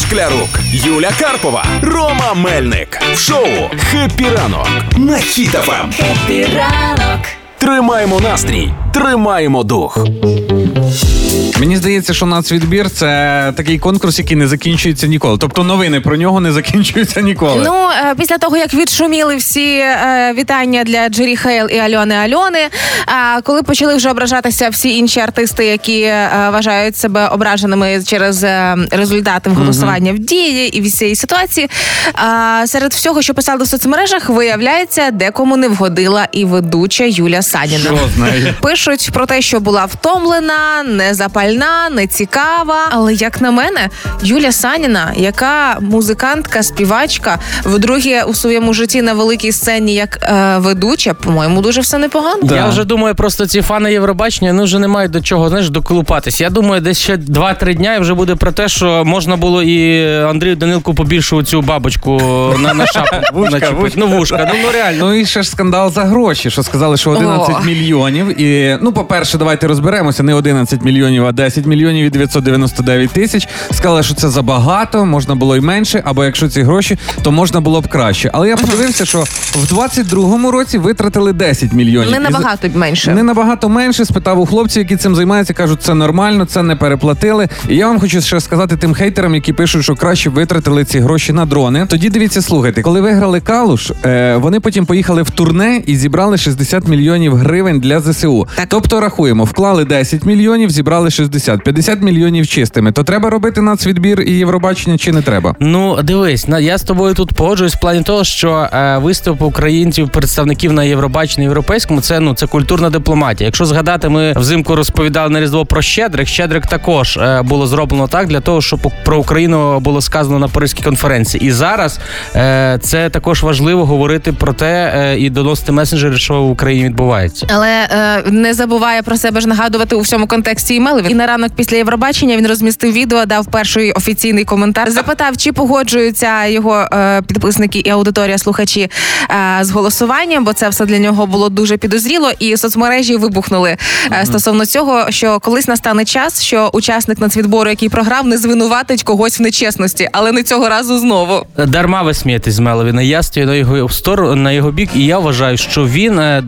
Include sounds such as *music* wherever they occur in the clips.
Шклярук, Юля Карпова, Рома Мельник. В шоу «Happy ранок» на Хіт FM. Хіт-ФМ. Ранок. Тримаємо настрій, тримаємо дух. Мені здається, що нацвідбір це такий конкурс, який не закінчується ніколи. Тобто новини про нього не закінчуються ніколи. Ну, е, після того, як відшуміли всі е, вітання для Джері Хейл і Альони Альони, а коли почали вже ображатися всі інші артисти, які е, вважають себе ображеними через результати голосування в дії і від цієї ситуації, серед всього, що писали в соцмережах, виявляється, декому не вгодила і ведуча Юля Саніна. Що з? Пишуть про те, що була втомлена, незапальна, нецікава. Але як на мене, Юля Саніна, яка музикантка, співачка, вдруге у своєму житті на великій сцені як е, ведуча, по-моєму, дуже все непогано. Да. Я вже думаю, просто ці фани Євробачення ну вже не мають до чого знаєш, доколупатись. Я думаю, десь ще 2-3 дня і вже буде про те, що можна було і Андрію Данилку побільшу цю бабочку на, на шапку *laughs* Вушка, вушка. Ну, вушка. Ну, ну реально. Ну і ще ж скандал за гроші, що сказали, що 11 О. мільйонів. І ну, по-перше, давайте розберемося. Не 11 мільйонів, а 10 мільйонів і 999 тисяч. Сказали, що це забагато, можна було й менше, або якщо ці гроші, то можна було б краще. Але я подивився, що в 22-му році витратили 10 мільйонів. Не набагато менше. Не набагато менше. Спитав у хлопців, які цим займаються, кажуть, це нормально, це не переплатили. І я вам хочу ще сказати тим хейтерам, які пишуть, що краще витратили ці гроші на дрони. Тоді дивіться, слухайте, коли виграли Калуш, е, вони потім поїхали в турне і зібрали 60 мільйонів гривень для ЗСУ. Так. Тобто рахуємо, вклали 10 мільйонів, зібрали 60, 50 мільйонів чистими. То треба робити нацвідбір і Євробачення чи не треба? Ну, дивись, на- я з тобою тут погоджуюсь в плані того, що е, виступ українців, представників на Євробаченні європейському, це ну це культурна дипломатія. Якщо згадати, ми взимку розповідали на різдво про Щедрик. Щедрик також е, було зроблено так для того, щоб про Україну було сказано на Паризькій конференції. І зараз е, це також важливо говорити про те е, і доносити месенджери, що в Україні відбувається. Але е, не забуває про себе ж нагадувати у всьому контексті і Мелевін. На ранок після Євробачення він розмістив відео, дав перший офіційний коментар. Запитав, чи погоджуються його е, підписники і аудиторія слухачі е, з голосуванням, бо це все для нього було дуже підозріло. І соцмережі вибухнули е, стосовно цього, що колись настане час, що учасник нацвідбору, який програв, не звинуватить когось в нечесності, але не цього разу знову. Дарма ви смієтесь з Меловіна. Я стою на його сторону на його бік, і я вважаю, що він е,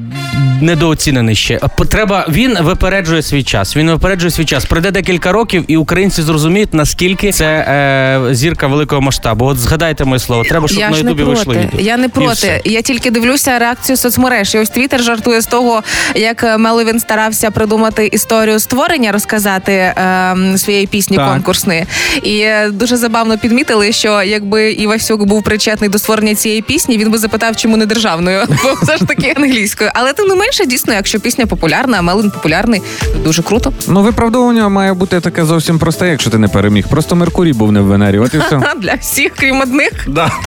недооцінений ще. Треба він випереджує свій час. Він випереджує свій час. Пройде декілька років, і українці зрозуміють, наскільки це е, зірка великого масштабу. От згадайте моє слово. Треба, щоб я на Ютубі вийшли відео. Я не проти. Я тільки дивлюся реакцію соцмереж. І ось Твіттер жартує з того, як е, Меловін старався придумати історію створення, розказати ем, своєї пісні Так. конкурсної. І е, дуже забавно підмітили, що якби Івасюк був причетний до створення цієї пісні, він би запитав, чому не державною, *laughs* бо все ж таки англійською. Але тим не менше, дійсно, якщо пісня популярна, а Меловін популярний, дуже круто. Ну, виправдовування має бути таке зовсім просте, якщо ти не переміг. Просто Меркурій був не в Венері. От і все. *laughs* Для всіх, крім одних. Да.